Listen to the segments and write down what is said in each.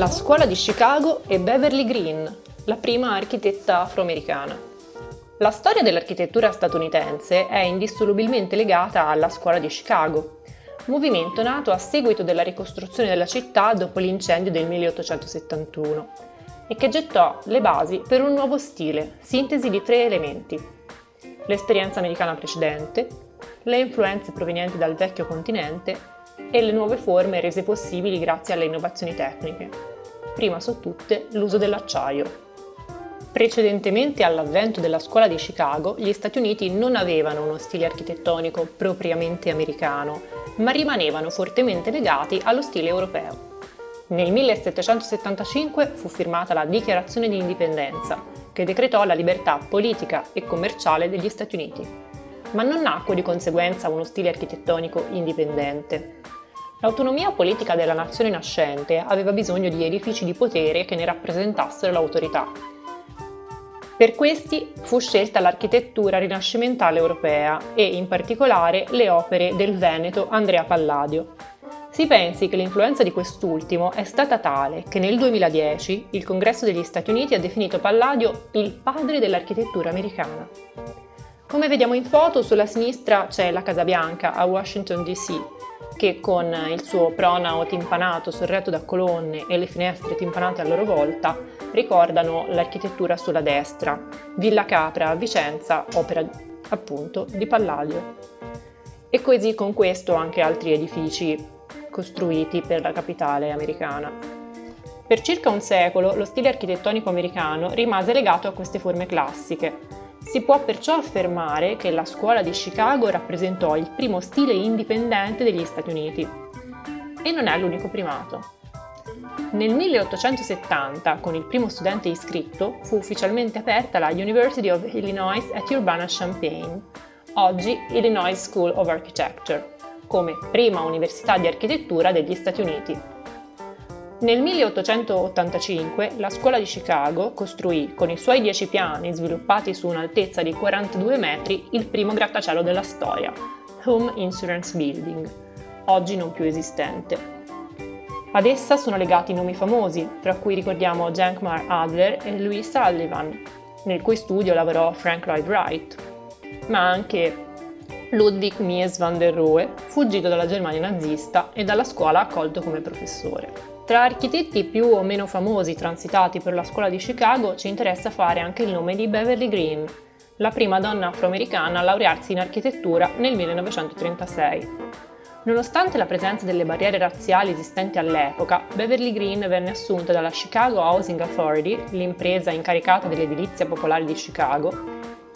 La scuola di Chicago e Beverly Green, la prima architetta afroamericana. La storia dell'architettura statunitense è indissolubilmente legata alla scuola di Chicago, movimento nato a seguito della ricostruzione della città dopo l'incendio del 1871 e che gettò le basi per un nuovo stile, sintesi di tre elementi. L'esperienza americana precedente, le influenze provenienti dal vecchio continente e le nuove forme rese possibili grazie alle innovazioni tecniche. Prima su tutte l'uso dell'acciaio. Precedentemente all'avvento della scuola di Chicago, gli Stati Uniti non avevano uno stile architettonico propriamente americano, ma rimanevano fortemente legati allo stile europeo. Nel 1775 fu firmata la Dichiarazione di Indipendenza, che decretò la libertà politica e commerciale degli Stati Uniti. Ma non nacque di conseguenza uno stile architettonico indipendente. L'autonomia politica della nazione nascente aveva bisogno di edifici di potere che ne rappresentassero l'autorità. Per questi fu scelta l'architettura rinascimentale europea e in particolare le opere del veneto Andrea Palladio. Si pensi che l'influenza di quest'ultimo è stata tale che nel 2010 il Congresso degli Stati Uniti ha definito Palladio il padre dell'architettura americana. Come vediamo in foto, sulla sinistra c'è la Casa Bianca a Washington DC, che con il suo pronao timpanato sorretto da colonne e le finestre timpanate a loro volta ricordano l'architettura sulla destra. Villa Capra a Vicenza, opera appunto di Palladio. E così con questo anche altri edifici costruiti per la capitale americana. Per circa un secolo lo stile architettonico americano rimase legato a queste forme classiche, si può perciò affermare che la scuola di Chicago rappresentò il primo stile indipendente degli Stati Uniti. E non è l'unico primato. Nel 1870, con il primo studente iscritto, fu ufficialmente aperta la University of Illinois at Urbana-Champaign, oggi Illinois School of Architecture, come prima università di architettura degli Stati Uniti. Nel 1885 la scuola di Chicago costruì, con i suoi 10 piani sviluppati su un'altezza di 42 metri, il primo grattacielo della storia, Home Insurance Building, oggi non più esistente. Ad essa sono legati nomi famosi, tra cui ricordiamo Jankmar Adler e Louis Sullivan, nel cui studio lavorò Frank Lloyd Wright, ma anche Ludwig Mies van der Rohe, fuggito dalla Germania nazista e dalla scuola accolto come professore. Tra architetti più o meno famosi transitati per la scuola di Chicago ci interessa fare anche il nome di Beverly Green, la prima donna afroamericana a laurearsi in architettura nel 1936. Nonostante la presenza delle barriere razziali esistenti all'epoca, Beverly Green venne assunta dalla Chicago Housing Authority, l'impresa incaricata dell'edilizia popolare di Chicago,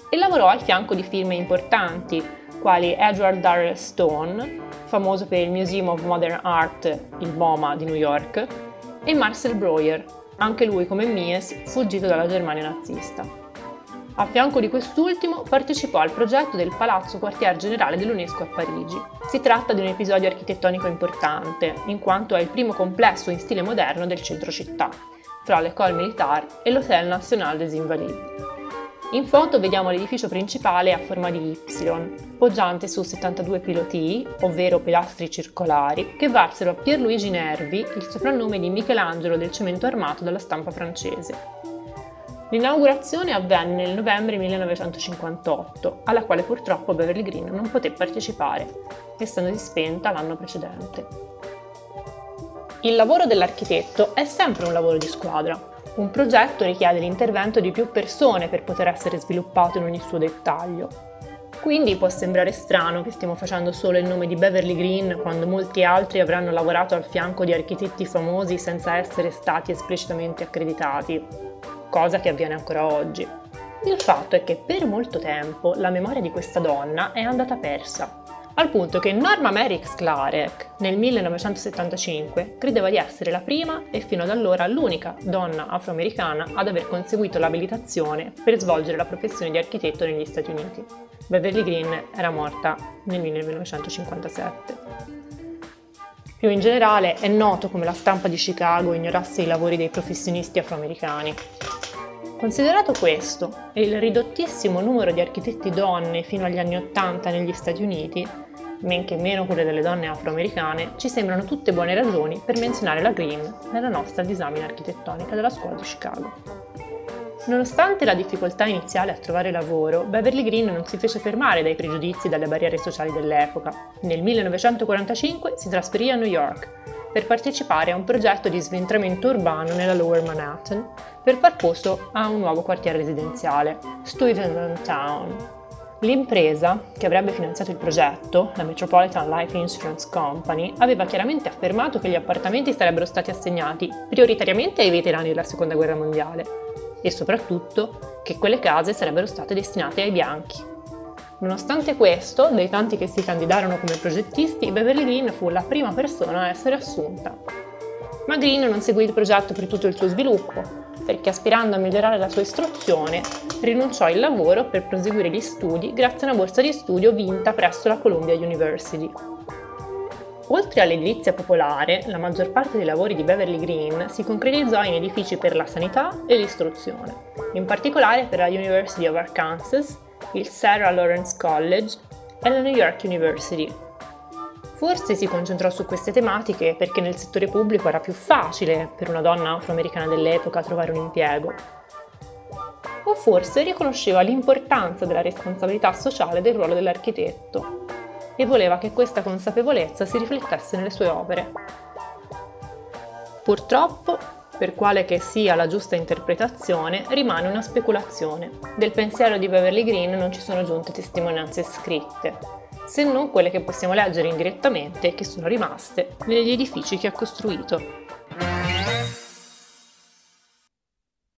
e lavorò al fianco di firme importanti quali Edward Darrell Stone, famoso per il Museum of Modern Art, il MoMA di New York, e Marcel Breuer, anche lui come Mies fuggito dalla Germania nazista. A fianco di quest'ultimo partecipò al progetto del Palazzo Quartier Generale dell'UNESCO a Parigi. Si tratta di un episodio architettonico importante, in quanto è il primo complesso in stile moderno del centro città, fra l'École Militaire e l'Hôtel National des Invalides. In foto vediamo l'edificio principale a forma di Y, poggiante su 72 pilotii, ovvero pilastri circolari, che varsero a Pierluigi Nervi il soprannome di Michelangelo del cemento armato dalla stampa francese. L'inaugurazione avvenne nel novembre 1958, alla quale purtroppo Beverly Green non poté partecipare, essendosi spenta l'anno precedente. Il lavoro dell'architetto è sempre un lavoro di squadra, un progetto richiede l'intervento di più persone per poter essere sviluppato in ogni suo dettaglio. Quindi può sembrare strano che stiamo facendo solo il nome di Beverly Green quando molti altri avranno lavorato al fianco di architetti famosi senza essere stati esplicitamente accreditati, cosa che avviene ancora oggi. Il fatto è che per molto tempo la memoria di questa donna è andata persa al punto che Norma Merrick Clark nel 1975 credeva di essere la prima e fino ad allora l'unica donna afroamericana ad aver conseguito l'abilitazione per svolgere la professione di architetto negli Stati Uniti. Beverly Green era morta nel 1957. Più in generale è noto come la stampa di Chicago ignorasse i lavori dei professionisti afroamericani. Considerato questo e il ridottissimo numero di architetti donne fino agli anni Ottanta negli Stati Uniti, men che meno quelle delle donne afroamericane, ci sembrano tutte buone ragioni per menzionare la Green nella nostra disamina architettonica della scuola di Chicago. Nonostante la difficoltà iniziale a trovare lavoro, Beverly Green non si fece fermare dai pregiudizi e dalle barriere sociali dell'epoca. Nel 1945 si trasferì a New York per partecipare a un progetto di sventramento urbano nella Lower Manhattan per far posto a un nuovo quartiere residenziale, Stuyvesant Town. L'impresa che avrebbe finanziato il progetto, la Metropolitan Life Insurance Company, aveva chiaramente affermato che gli appartamenti sarebbero stati assegnati prioritariamente ai veterani della Seconda Guerra Mondiale e soprattutto che quelle case sarebbero state destinate ai bianchi. Nonostante questo, dei tanti che si candidarono come progettisti, Beverly Green fu la prima persona a essere assunta. Ma Green non seguì il progetto per tutto il suo sviluppo, perché aspirando a migliorare la sua istruzione, rinunciò al lavoro per proseguire gli studi grazie a una borsa di studio vinta presso la Columbia University. Oltre all'edilizia popolare, la maggior parte dei lavori di Beverly Green si concretizzò in edifici per la sanità e l'istruzione, in particolare per la University of Arkansas, il Sarah Lawrence College e la New York University. Forse si concentrò su queste tematiche perché nel settore pubblico era più facile per una donna afroamericana dell'epoca trovare un impiego. O forse riconosceva l'importanza della responsabilità sociale del ruolo dell'architetto e voleva che questa consapevolezza si riflettesse nelle sue opere. Purtroppo, per quale che sia la giusta interpretazione, rimane una speculazione. Del pensiero di Beverly Green non ci sono giunte testimonianze scritte, se non quelle che possiamo leggere indirettamente che sono rimaste negli edifici che ha costruito.